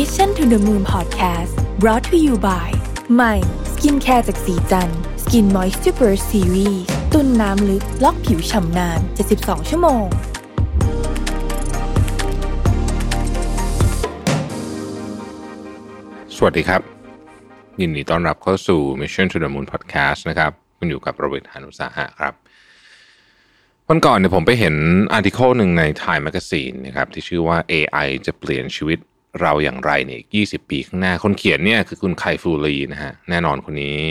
Mission to the Moon Podcast brought to you by ใหม่สกินแคร์จากศรีจันทร์ Skin Moisture Burst Series ตุนน้ำลึกล็อกผิวฉ่ำนาน 72 ชั่วโมง สวัสดีครับ ยินดีต้อนรับเข้าสู่ Mission to the Moon Podcast นะครับ คุณอยู่กับผมรวิศ หาญอุตสาหะครับวันก่อนเนี่ยผมไปเห็นอาร์ติเคิลหนึ่งใน Time Magazine นะครับที่ชื่อว่า AI จะเปลี่ยนชีวิต เราอย่างไรเนี่ยอีก 20 ปีข้างหน้า คนเขียนเนี่ยคือคุณไคฟูลีนะฮะ แน่นอนคนนี้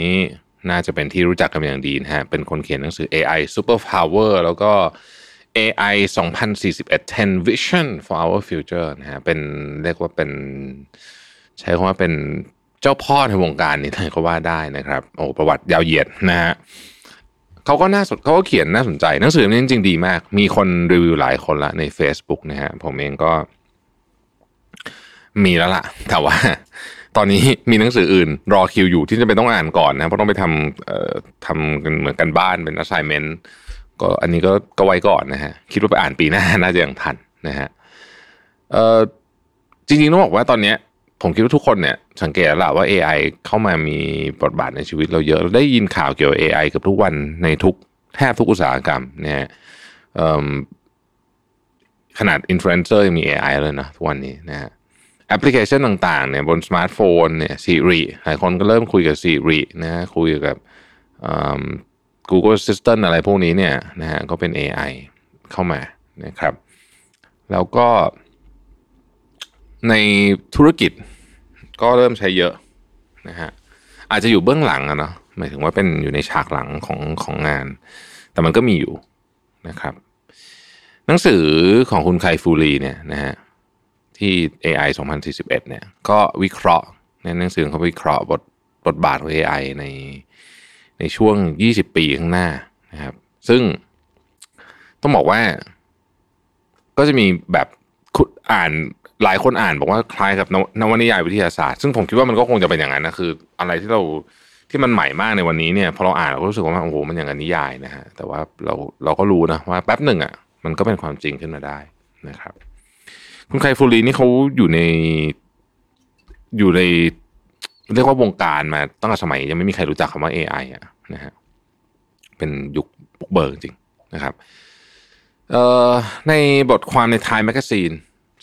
น่าจะเป็นที่รู้จักกันเป็นอย่างดีนะฮะ เป็นคนเขียนหนังสือ AI Super Power แล้วก็ AI 2041 10 Vision for our future นะฮะ เป็นเรียกว่าเป็น ใช้คำว่าเป็นเจ้าพ่อในวงการนี้เลยก็ว่าได้นะครับ โอ้ประวัติยาวเหยียดนะฮะเขาก็น่าสนเขาก็เขียนน่าสนใจหนังสือนี้จริง ๆ ดีมาก มีคนรีวิวหลายคนละใน Facebook นะฮะ ผมเองก็ มีแล้วล่ะ แต่ว่า ตอนนี้มีหนังสืออื่น รอคิวอยู่ที่จะไปต้องอ่านก่อนนะเพราะต้องไปทำเอ่อทำกันเหมือนกันบ้านเป็น assignment ก็อันนี้ก็ก็ไว้ก่อนนะฮะคิดว่าไปอ่านปีหน้าน่าจะยังทันนะฮะเอ่อจริงๆต้องบอกว่าตอนเนี้ยผมคิดว่าทุกคนเนี่ยสังเกตแล้วล่ะว่า AI เข้ามามีบทบาทในชีวิตเราเยอะเราได้ยินข่าวเกี่ยวกับ AI กับทุกวันในทุกแทบทุกอุตสาหกรรมนะฮะขนาดอินฟลูเอนเซอร์ยังมี AI เลยนะทุกวันนี้นะฮะ แอปพลิเคชันต่างๆเนี่ยบนสมาร์ทโฟนเนี่ย Siri หลายคนก็เริ่มคุยกับ Siri นะฮะคุยกับเอิ่ม Google Assistant อะไรพวกนี้เนี่ยนะฮะก็เป็น AI เข้ามานะครับ แล้วก็ในธุรกิจก็เริ่มใช้เยอะนะฮะอาจจะอยู่เบื้องหลังอะเนาะหมายถึงว่าเป็นอยู่ในฉากหลังของของงาน แต่มันก็มีอยู่นะครับ หนังสือของคุณไคฟูรีเนี่ยนะฮะ ที่ AI 2041เนี่ยก็วิเคราะห์ในหนังสือเขาวิเคราะห์บทบทบาทของ AI ในในช่วง 20 ปีข้างหน้านะครับ ซึ่งต้องบอกว่า ก็จะมีแบบอ่านหลายคนอ่านบอกว่าคล้ายกับนวนวนิยายวิทยาศาสตร์ ซึ่งผมคิดว่ามันก็คงจะเป็นอย่างนั้นนะคือ อะไรที่เราที่มันใหม่มากในวันนี้เนี่ยพอเราอ่านเราก็รู้สึกว่าโอ้โหมันอย่างกับนิยายนะฮะแต่ว่าเราเราก็รู้นะว่าแป๊บหนึ่งอะมันก็เป็นความจริงขึ้นมาได้นะครับ คุณไคฟูรีนี่เขาอยู่ในอยู่ใน เรียกว่าวงการมาตั้งแต่สมัย ยังไม่มีใครรู้จักคำว่า AI อะนะฮะเป็นยุคบุกเบิกจริงนะครับเอ่อในบทความใน Time Magazine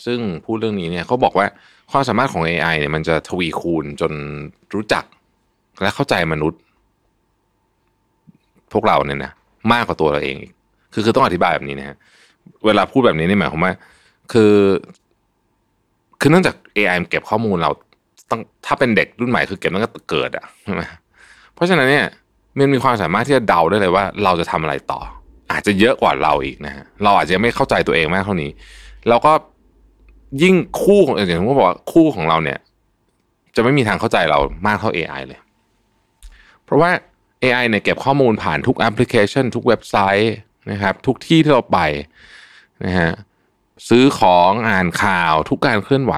ซึ่งพูดเรื่องนี้เนี่ยเขาบอกว่าความสามารถของ AI เนี่ยมันจะทวีคูณจนรู้จักและเข้าใจมนุษย์ พวกเราเนี่ยนะมากกว่าตัวเราเอง คือคือต้องอธิบายแบบนี้นะฮะเวลาพูดแบบนี้นี่หมายความว่า คือ คือเนื่องจาก AI มันเก็บข้อมูลเราต้องถ้าเป็นเด็กรุ่นใหม่คือเก็บตั้งแต่เกิดอะใช่ไหมเพราะฉะนั้นเนี่ยมันมีความสามารถที่จะเดาได้เลยว่า เราจะทำอะไรต่อ อาจจะเยอะกว่าเราอีกนะฮะเราอาจจะไม่เข้าใจตัวเองมากเท่านี้ แล้วก็ยิ่งคู่ของอย่างที่ผมบอกว่าคู่ของเราเนี่ย จะไม่มีทางเข้าใจเรามากเท่า AI เลย เพราะว่า AI เนี่ยเก็บข้อมูลผ่านทุกแอปพลิเคชัน ทุกเว็บไซต์นะครับ ทุกที่ที่เราไปนะฮะ ซื้อของอ่านข่าวทุกการเคลื่อนไหว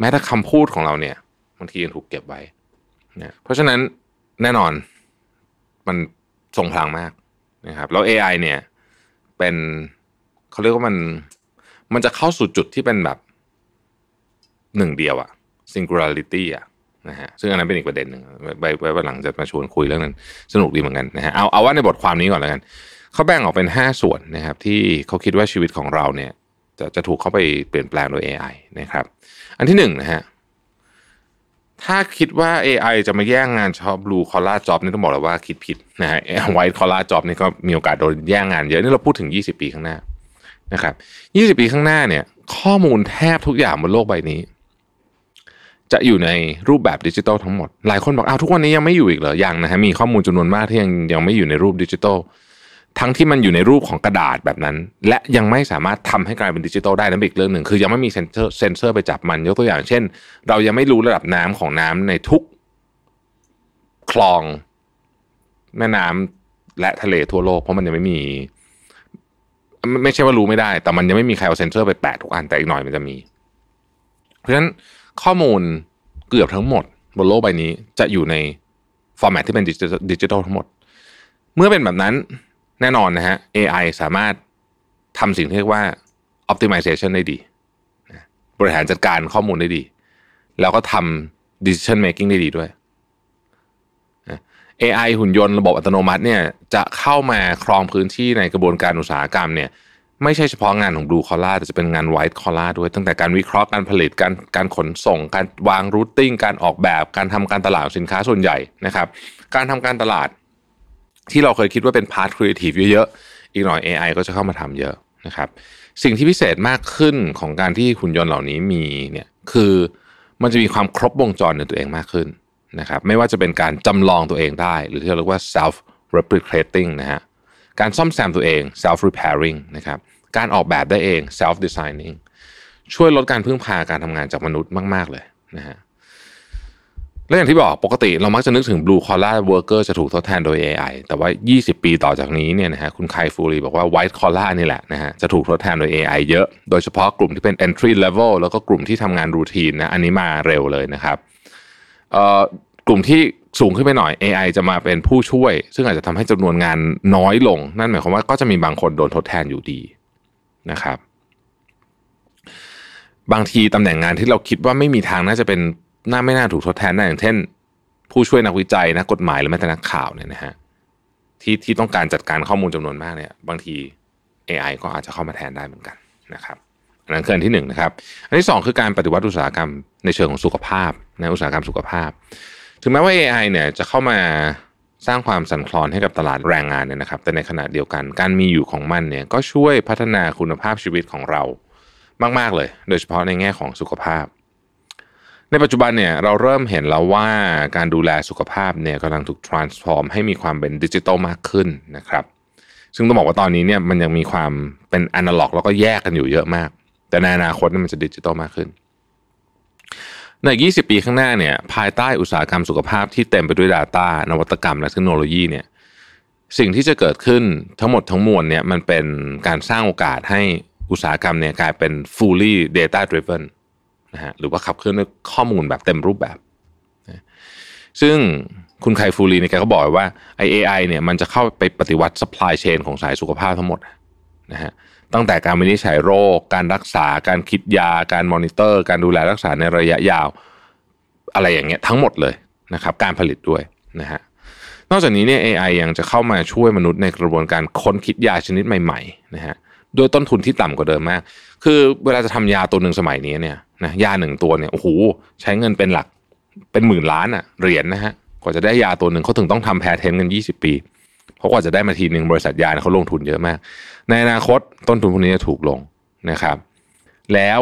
แม้แต่คำพูดของเราเนี่ยบางทียังถูกเก็บไว้นะเพราะฉะนั้นแน่นอนมันทรงพลังมากนะครับแล้ว AI เนี่ยเป็นเขาเรียกว่ามันมันจะเข้าสู่จุดที่เป็นแบบหนึ่งเดียวอะ singularity อะนะฮะซึ่งอันนั้นเป็นอีกประเด็นหนึ่งไว้ไว้วันหลังจะมาชวนคุยเรื่องนั้นสนุกดีเหมือนกันนะฮะเอาเอาว่าในบทความนี้ก่อนแล้วกันเขาแบ่งออกเป็น 5 ส่วนนะครับที่เขาคิดว่าชีวิตของเราเนี่ย จะจะถูกเข้าไปเปลี่ยนแปลงโดย AI นะครับ อันที่หนึ่งนะฮะถ้าคิดว่า AI จะมาแย่งงานชอบบลูคอล่าจ็อบนี่ต้องบอกเลยว่าคิดผิดนะฮะไวท์คอล่าจ็อบนี่ก็มีโอกาสโดนแย่งงานเยอะนี่เราพูดถึง 20 ปีข้างหน้านะครับ20 ปีข้างหน้าเนี่ย ข้อมูลแทบทุกอย่างบนโลกใบนี้ จะอยู่ในรูปแบบดิจิทัลทั้งหมด หลายคนบอกอ้าวทุกวันนี้ยังไม่อยู่อีกเหรอยังนะฮะมีข้อมูลจำนวนมากที่ยังยังไม่อยู่ในรูปดิจิทัล ทั้งที่มันอยู่ในรูปของกระดาษแบบนั้น และยังไม่สามารถทำให้กลายเป็นดิจิทัลได้นั่นอีกเรื่องหนึ่งคือยังไม่มีเซนเซอร์เซนเซอร์ไปจับมัน ยกตัวอย่างเช่น เรายังไม่รู้ระดับน้ำของน้ำในทุกคลองแม่น้ำและทะเลทั่วโลก เพราะมันยังไม่มี ไม่ใช่ว่ารู้ไม่ได้ แต่มันยังไม่มีใครเอาเซนเซอร์ไปแปะทุกอันแต่อีกหน่อยมันจะมี เพราะฉะนั้นข้อมูลเกือบทั้งหมด บนโลกใบนี้จะอยู่ในฟอร์แมตที่เป็นดิจิทัลทั้งหมด เมื่อเป็นแบบนั้น แน่นอนนะฮะ AI สามารถทำสิ่งที่เรียกว่า optimization ได้ดี บริหารจัดการข้อมูลได้ดี แล้วก็ทำ decision making ได้ดีด้วย AI หุ่นยนต์ระบบอัตโนมัติเนี่ยจะเข้ามาครองพื้นที่ในกระบวนการอุตสาหกรรมเนี่ยไม่ใช่เฉพาะงานของ blue collar แต่จะเป็นงาน white collar ด้วย ตั้งแต่การวิเคราะห์การผลิตการการขนส่ง การวาง routing การออกแบบ การทำการตลาดสินค้าส่วนใหญ่นะครับ การทำการตลาด ที่เราเคยคิดว่าเป็น part creative เยอะๆ อีกหน่อย AI ก็จะเข้ามาทำเยอะนะครับ สิ่งที่พิเศษมากขึ้นของการที่หุ่นยนต์เหล่านี้มีเนี่ยคือมันจะมีความครบวงจรในตัวเองมากขึ้นนะครับ ไม่ว่าจะเป็นการจำลองตัวเองได้ หรือที่เราเรียกว่า self replicating นะฮะการซ่อมแซมตัวเอง self repairing นะครับการออกแบบได้เอง self designing ช่วยลดการพึ่งพาการทำงานจากมนุษย์มาก ๆ เลยนะฮะ และอย่างที่บอกปกติเรามักจะนึกถึง blue collar worker จะถูกทดแทนโดย AI แต่ว่า 20 ปีต่อจากนี้เนี่ยนะฮะคุณไคฟูรีบอกว่า white collar นี่แหละนะฮะจะถูกทดแทนโดย AI เยอะ โดยเฉพาะกลุ่มที่เป็น entry level แล้วก็กลุ่มที่ทำงานรูทีนนะอันนี้มาเร็วเลยนะครับกลุ่มที่สูงขึ้นไปหน่อย AI จะมาเป็นผู้ช่วย ซึ่งอาจจะทำให้จำนวนงานน้อยลง นั่นหมายความว่าก็จะมีบางคนโดนทดแทนอยู่ดีนะครับบางทีตำแหน่งงานที่เราคิดว่าไม่มีทางน่าจะเป็น น่าไม่น่าถูกทดแทนได้อย่างเช่น ผู้ช่วยนักวิจัยนักกฎหมายหรือแม้แต่นักข่าวเนี่ยนะฮะที่ที่ต้องการจัดการข้อมูลจำนวนมากเนี่ย บางที AI ก็อาจจะเข้ามาแทนได้เหมือนกันนะครับอันนั้นคืออันที่หนึ่งนะครับ อันที่สองคือการปฏิวัติอุตสาหกรรมในเชิงของสุขภาพในอุตสาหกรรมสุขภาพ ถึงแม้ว่า AI เนี่ยจะเข้ามาสร้างความสั่นคลอนให้กับตลาดแรงงานเนี่ยนะครับ แต่ในขณะเดียวกันการมีอยู่ของมันเนี่ยก็ช่วยพัฒนาคุณภาพชีวิตของเรามาก ๆ เลย โดยเฉพาะในแง่ของสุขภาพ ในปัจจุบันเนี่ยเราเริ่มเห็นแล้วว่าการดูแลสุขภาพเนี่ยกำลังถูก transform ให้มีความเป็นดิจิตอลมากขึ้นนะครับ ซึ่งต้องบอกว่าตอนนี้เนี่ยมันยังมีความเป็นอนาล็อก แล้วก็แยกกันอยู่เยอะมาก แต่ในอนาคตมันจะดิจิตอลมากขึ้น ใน 20 ปีข้างหน้าเนี่ยภายใต้อุตสาหกรรมสุขภาพที่เต็มไปด้วย Data นวัตกรรม และเทคโนโลยีเนี่ยสิ่งที่จะเกิดขึ้นทั้งหมดทั้งมวลเนี่ยมันเป็นการสร้างโอกาสให้อุตสาหกรรมเนี่ยกลายเป็น fully data driven นะฮะหรือว่าขับเคลื่อนด้วยข้อมูลแบบเต็มรูปแบบ ซึ่งคุณไคฟูรีเนี่ยแกก็บอกว่าไอเอเนี่ยมันจะเข้าไปปฏิวัติ supply chain ของสายสุขภาพทั้งหมดนะฮะตั้งแต่การวินิจฉัยโรค การรักษา การคิดยา การมอนิเตอร์ การดูแลรักษาในระยะยาว อะไรอย่างเงี้ยทั้งหมดเลยนะครับการผลิตด้วยนะฮะนอกจากนี้เนี่ย AI ยังจะเข้ามาช่วยมนุษย์ในกระบวนการค้นคิดยาชนิดใหม่ๆนะฮะด้วยต้นทุนที่ต่ำกว่าเดิมมาก คือเวลาจะทำยาตัวหนึ่งสมัยนี้เนี่ยนะยาหนึ่งตัวเนี่ยโอ้โหใช้เงินเป็นหลักเป็นหมื่นล้านอะเหรียญนะฮะกว่าจะได้ยาตัวหนึ่งเขาถึงต้องทำแพทเทนกัน 20 ปีเพราะกว่าจะได้มาทีหนึ่งบริษัทยาเขาลงทุนเยอะมาก ในอนาคตต้นทุนพวกนี้จะถูกลงนะครับ แล้ว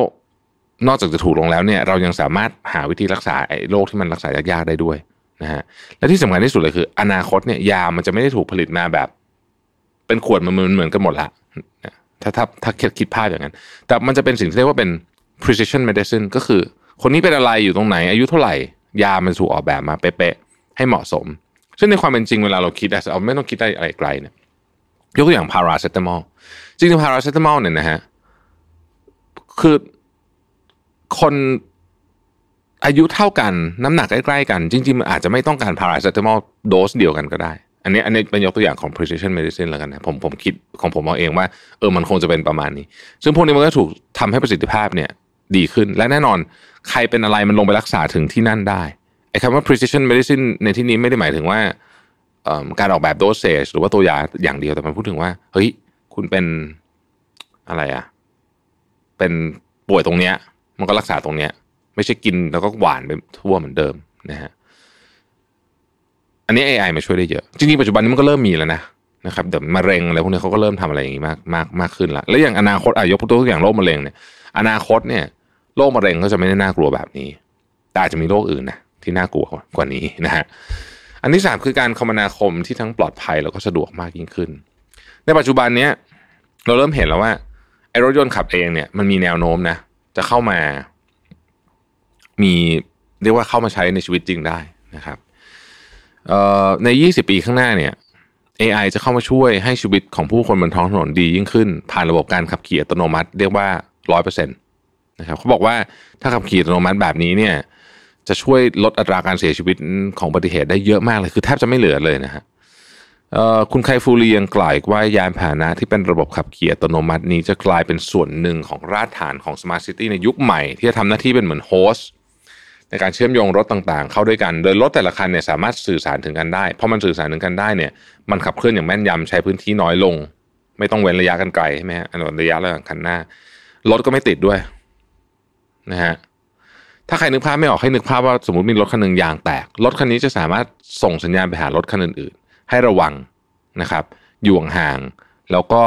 นอกจากจะถูกลงแล้วเนี่ยเรายังสามารถหาวิธีรักษาไอ้โรคที่มันรักษายากๆได้ด้วยนะฮะและที่สำคัญที่สุดเลยคือ อนาคตเนี่ยยามันจะไม่ได้ถูกผลิตมาแบบ เป็นขวดมันเหมือนกันหมดละ ถ้าถ้าถ้าคิดภาพอย่างนั้น แต่มันจะเป็นสิ่งที่เรียกว่าเป็น precision medicine ก็คือ คนนี้เป็นอะไรอยู่ตรงไหน อายุเท่าไหร่ ยามันถูกออกแบบมาเป๊ะๆให้เหมาะสม ซึ่งในความเป็นจริงเวลาเราคิดเอาไม่ต้องคิดได้อะไรไกลเนี่ยยกตัวอย่างพาราเซตามอลจริงๆพาราเซตามอลเนี่ยนะฮะคือคนอายุเท่ากันน้ำหนักใกล้ๆกัน จริงๆมันอาจจะไม่ต้องการพาราเซตามอลโดสเดียวกันก็ได้ อันนี้อันนี้เป็นยกตัวอย่างของ precision medicine แล้วกันนะผมผมคิดของผมเอาเองว่าเออมันคงจะเป็นประมาณนี้ ซึ่งพวกนี้มันก็ถูกทำให้ประสิทธิภาพเนี่ยดีขึ้นและแน่นอนใครเป็นอะไรมันลงไปรักษาถึงที่นั่นได้ไอ้คำว่า precision medicine ในที่นี้ไม่ได้หมายถึงว่าการออกแบบโดสเซจหรือว่าตัวยาอย่างเดียวแต่มันพูดถึงว่า เฮ้ย คุณเป็นอะไรอะเป็นป่วยตรงเนี้ย มันก็รักษาตรงเนี้ย ไม่ใช่กินแล้วก็หวานไปทั่วเหมือนเดิมนะฮะ อันนี้ AI มาช่วยได้เยอะ จริงๆ ปัจจุบันนี้มันก็เริ่มมีแล้วนะนะครับเดี๋ยวมะเร็งอะไรพวกนี้เขาก็เริ่มทำอะไรอย่างนี้มากมากมากขึ้นละแล้วอย่างอนาคตอายกตัวอย่างโรคมะเร็งเนี่ยอนาคตเนี่ยโรคมะเร็งก็จะไม่ได้น่ากลัวแบบนี้ แต่อาจจะมีโรคอื่นนะที่น่ากลัวกว่านี้นะฮะอันที่สามคือการคมนาคมที่ทั้งปลอดภัยแล้วก็สะดวกมากยิ่งขึ้น ในปัจจุบันเนี้ยเราเริ่มเห็นแล้วว่าไอ้รถยนต์ขับเองเนี่ยมันมีแนวโน้มนะจะเข้ามา มีเรียกว่าเข้ามาใช้ในชีวิตจริงได้นะครับ ใน 20 ปีข้างหน้าเนี่ย AI จะเข้ามาช่วยให้ชีวิตของผู้คนบนท้องถนนดียิ่งขึ้น ผ่านระบบการขับขี่อัตโนมัติเรียกว่า 100%นะครับเขาบอกว่าถ้าขับขี่อัตโนมัติแบบนี้เนี่ยจะช่วยลดอัตราการเสียชีวิตของอุบัติเหตุได้เยอะมากเลย คือแทบจะไม่เหลือเลยนะฮะคุณไคฟูรียังกล่าวว่ายานพาหนะที่เป็นระบบขับขี่อัตโนมัตินี้จะกลายเป็นส่วนหนึ่งของรากฐานของ Smart City ในยุคใหม่ ที่จะทำหน้าที่เป็นเหมือนโฮสต์ ในการเชื่อมโยงรถต่างๆ เข้าด้วยกัน โดยรถแต่ละคันเนี่ยสามารถสื่อสารถึงกันได้พอมันสื่อสารถึงกันได้เนี่ยมันขับเคลื่อนอย่างแม่นยำใช้พื้นที่น้อยลง ไม่ต้องเว้นระยะกันไกลใช่ไหมฮะอันระยะระหว่างคันหน้ารถก็ไม่ติดด้วยนะฮะถ้าใครนึกภาพไม่ออกให้นึกภาพว่าสมมติมีรถคันหนึ่งยางแตก รถคันนี้จะสามารถส่งสัญญาณไปหารถคันอื่นๆ ให้ระวังนะครับ อยู่ห่างแล้วก็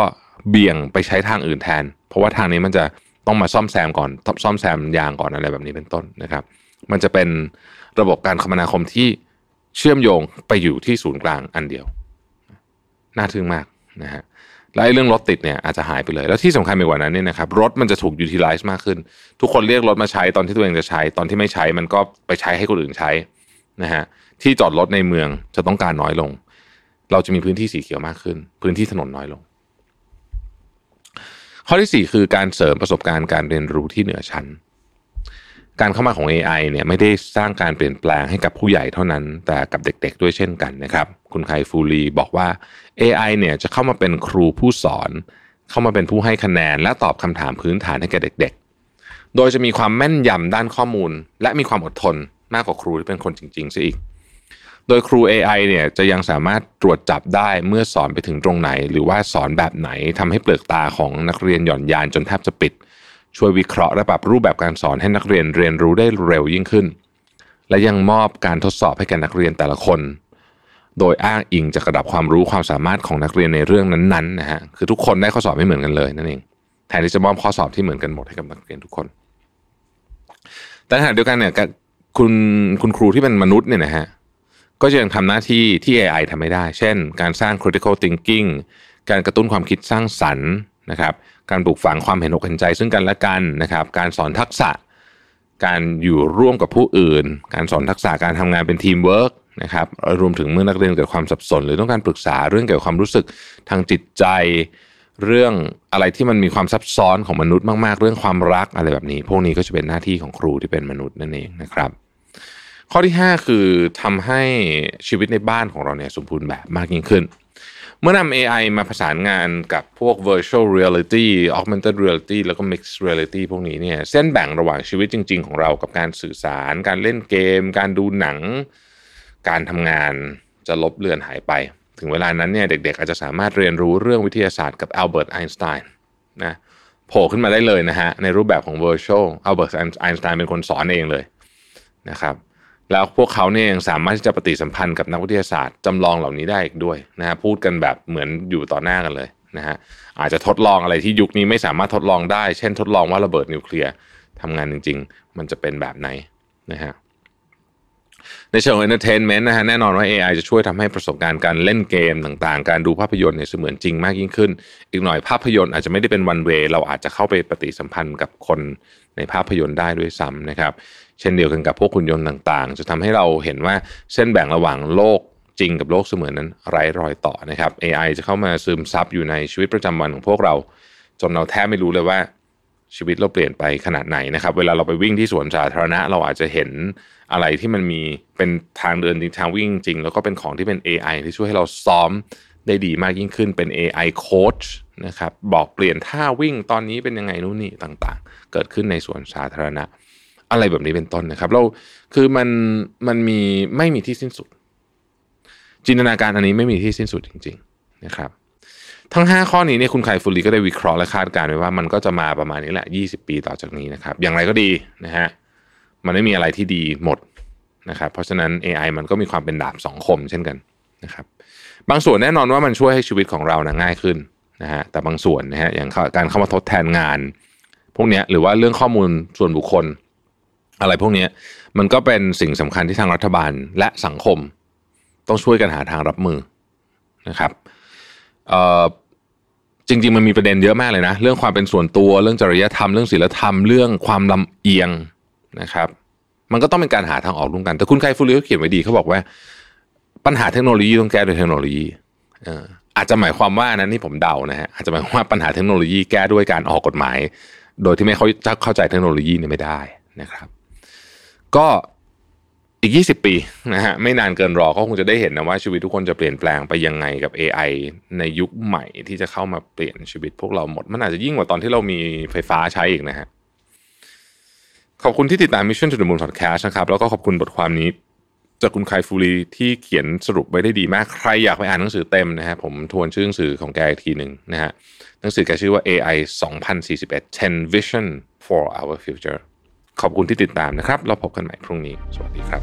เบี่ยงไปใช้ทางอื่นแทน เพราะว่าทางนี้มันจะต้องมาซ่อมแซมก่อนซ่อมแซมยางก่อนอะไรแบบนี้เป็นต้นนะครับ มันจะเป็นระบบการคมนาคมที่เชื่อมโยงไปอยู่ที่ศูนย์กลางอันเดียว น่าทึ่งมากนะฮะและเรื่องรถติดเนี่ยอาจจะหายไปเลย แล้วที่สำคัญไปกว่านั้นเนี่ยนะครับรถมันจะถูกยูทิลไลซ์มากขึ้น ทุกคนเรียกรถมาใช้ตอนที่ตัวเองจะใช้ ตอนที่ไม่ใช้มันก็ไปใช้ให้คนอื่นใช้นะฮะที่จอดรถในเมืองจะต้องการน้อยลง เราจะมีพื้นที่สีเขียวมากขึ้น พื้นที่ถนนน้อยลง ข้อที่ 4 คือการเสริมประสบการณ์การเรียนรู้ที่เหนือชั้น การเข้ามาของ AI เนี่ยไม่ได้สร้างการเปลี่ยนแปลงให้กับผู้ใหญ่เท่านั้น แต่กับเด็กๆด้วยเช่นกันนะครับ คุณไคฟูลีบอกว่า AI เนี่ยจะเข้ามาเป็นครูผู้สอน เข้ามาเป็นผู้ให้คะแนน และตอบคำถามพื้นฐานให้แก่เด็ก ๆ โดยจะมีความแม่นยำด้านข้อมูล และมีความอดทนมากกว่าครูที่เป็นคนจริงๆซะอีก โดยครู AI เนี่ยจะยังสามารถตรวจจับได้เมื่อสอนไปถึงตรงไหน หรือว่าสอนแบบไหนทำให้เปลือกตาของนักเรียนหย่อนยานจนแทบจะปิด ช่วยวิเคราะห์และปรับรูปแบบการสอนให้นักเรียนเรียนรู้ได้เร็วยิ่งขึ้น และยังมอบการทดสอบให้แก่นักเรียนแต่ละคน โดยอ้างอิงจากระดับความรู้ความสามารถของนักเรียนในเรื่องนั้นๆนะฮะคือทุกคนได้ข้อสอบไม่เหมือนกันเลยนั่นเองแทนที่จะมอบข้อสอบที่เหมือนกันหมดให้กับนักเรียนทุกคน แต่ขณะเดียวกันเนี่ยคุณคุณครูที่เป็นมนุษย์เนี่ยนะฮะก็จะยังทำหน้าที่ที่ AI ทำไม่ได้ เช่น การสร้าง critical thinking การกระตุ้นความคิดสร้างสรรค์ นะครับการปลูกฝังความเห็นอกเห็นใจซึ่งกันและกันนะครับการสอนทักษะ การอยู่ร่วมกับผู้อื่น การสอนทักษะการทำงานเป็นทีมเวิร์กนะครับรวมถึงเมื่อนักเรียนเกิดความสับสน หรือต้องการปรึกษาเรื่องเกี่ยวกับความรู้สึกทางจิตใจ เรื่องอะไรที่มันมีความซับซ้อนของมนุษย์มาก ๆ เรื่องความรักอะไรแบบนี้ พวกนี้ก็จะเป็นหน้าที่ของครูที่เป็นมนุษย์นั่นเองนะครับ ข้อที่ 5 คือทำให้ชีวิตในบ้านของเราเนี่ยสมบูรณ์แบบมากยิ่งขึ้น เมื่อนำ AI มาประสานงานกับพวก virtual reality augmented reality แล้วก็ mixed reality พวกนี้เนี่ยเส้นแบ่งระหว่างชีวิตจริง ๆ ของเรากับการสื่อสาร การเล่นเกม การดูหนัง การทำงานจะลบเลือนหายไป ถึงเวลานั้นเนี่ยเด็กๆ อาจจะสามารถเรียนรู้เรื่องวิทยาศาสตร์กับอัลเบิร์ตไอน์สไตน์นะโผล่ขึ้นมาได้เลยนะฮะ ในรูปแบบของ virtual อัลเบิร์ตไอน์สไตน์เป็นคนสอนเองเลยนะครับ แล้วพวกเขาเนี่ยยังสามารถที่จะปฏิสัมพันธ์กับนักวิทยาศาสตร์จำลองเหล่านี้ได้อีกด้วยนะฮะพูดกันแบบเหมือนอยู่ต่อหน้ากันเลยนะฮะอาจจะทดลองอะไรที่ยุคนี้ไม่สามารถทดลองได้ เช่นทดลองว่าระเบิดนิวเคลียร์ทำงานจริง ๆ มันจะเป็นแบบไหนนะฮะ ในเชิง entertainment นต์นะฮะแน่นอนว่า AI จะช่วยทำให้ประสบการณ์การเล่นเกมต่างๆ การดูภาพยนตร์เนี่ยเสมือนจริงมากยิ่งขึ้น อีกหน่อยภาพยนตร์อาจจะไม่ได้เป็น one way เราอาจจะเข้าไปปฏิสัมพันธ์กับคนในภาพยนตร์ได้ด้วยซ้ำนะครับ เช่นเดียวกันกับพวกคุณยนต์ต่างๆ จะทำให้เราเห็นว่าเส้นแบ่งระหว่างโลกจริงกับโลกเสมือนนั้นไร้รอยต่อนะครับ AI จะเข้ามาซึมซับอยู่ในชีวิตประจำวันของพวกเรา จนเราแทบไม่รู้เลยว่า ชีวิตเราเปลี่ยนไปขนาดไหนนะครับ เวลาเราไปวิ่งที่สวนสาธารณะ เราอาจจะเห็นอะไรที่มันมีเป็นทางเดินจริงทางวิ่งจริง แล้วก็เป็นของที่เป็น AI ที่ช่วยให้เราซ้อมได้ดีมากยิ่งขึ้นเป็น AI coach นะครับบอกเปลี่ยนท่าวิ่งตอนนี้เป็นยังไงนู่นนี่ต่างๆ เกิดขึ้นในสวนสาธารณะ อะไรแบบนี้เป็นต้นนะครับ เราคือมันมันมีไม่มีที่สิ้นสุด จินตนาการอันนี้ไม่มีที่สิ้นสุดจริง ๆ นะครับ ทั้ง 5 ข้อนี้เนี่ยคุณไคฟูรีก็ได้วิเคราะห์และคาดการณ์ไว้ว่ามันก็จะมาประมาณนี้แหละ 20 ปีต่อจากนี้นะครับ อย่างไรก็ดีนะฮะมันไม่มีอะไรที่ดีหมดนะครับ เพราะฉะนั้น AI มันก็มีความเป็นดาบสองคมเช่นกันนะครับ บางส่วนแน่นอนว่ามันช่วยให้ชีวิตของเรานะง่ายขึ้นนะฮะแต่บางส่วนนะฮะอย่างการเข้ามาทดแทนงาน พวกนี้หรือว่าเรื่องข้อมูลส่วนบุคคล อะไรพวกนี้มันก็เป็นสิ่งสำคัญที่ทางรัฐบาลและสังคม ต้องช่วยกันหาทางรับมือนะครับ จริง ๆ มันมีประเด็นเยอะมากเลยนะ เรื่องความเป็นส่วนตัวเรื่องจริยธรรมเรื่องศีลธรรมเรื่องความลำเอียงนะครับ มันก็ต้องเป็นการหาทางออกร่วมกัน แต่คุณไคฟูริเขาเขียนไว้ดีเขาบอกว่า ปัญหาเทคโนโลยีต้องแก้ด้วยเทคโนโลยีอาจจะหมายความว่านะนี่ผมเดานะฮะอาจจะหมายความว่าปัญหาเทคโนโลยีแก้ด้วยการออกกฎหมาย โดยที่ไม่เขาเข้าใจเทคโนโลยีเนี่ยไม่ได้นะครับ ก็ อีก 20 ปีนะฮะไม่นานเกินรอก็คงจะได้เห็นนะว่าชีวิตทุกคนจะเปลี่ยนแปลงไปยังไงกับ AI ในยุคใหม่ที่จะเข้ามาเปลี่ยนชีวิตพวกเราหมด มันอาจจะยิ่งกว่าตอนที่เรามีไฟฟ้าใช้อีกนะฮะขอบคุณที่ติดตาม Mission to the Moon Podcast นะครับ แล้วก็ขอบคุณบทความนี้ จากคุณไคฟูรีที่เขียนสรุปไว้ได้ดีมากใครอยากไปอ่านหนังสือเต็มนะฮะผมทวนชื่อหนังสือของแกอีกทีหนึ่งนะฮะหนังสือแกชื่อว่า AI 2041 10 Vision for Our Future ขอบคุณที่ติดตามนะครับ เราพบกันใหม่พรุ่งนี้ สวัสดีครับ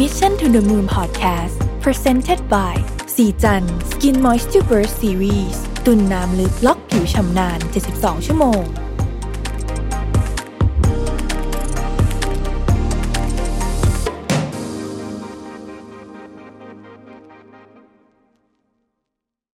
Mission to the Moon Podcast Presented by สีจัน Skin Moisture Burst Series ตุ่นน้ำลึกล็อกผิวชำนาน 72 ชั่วโมง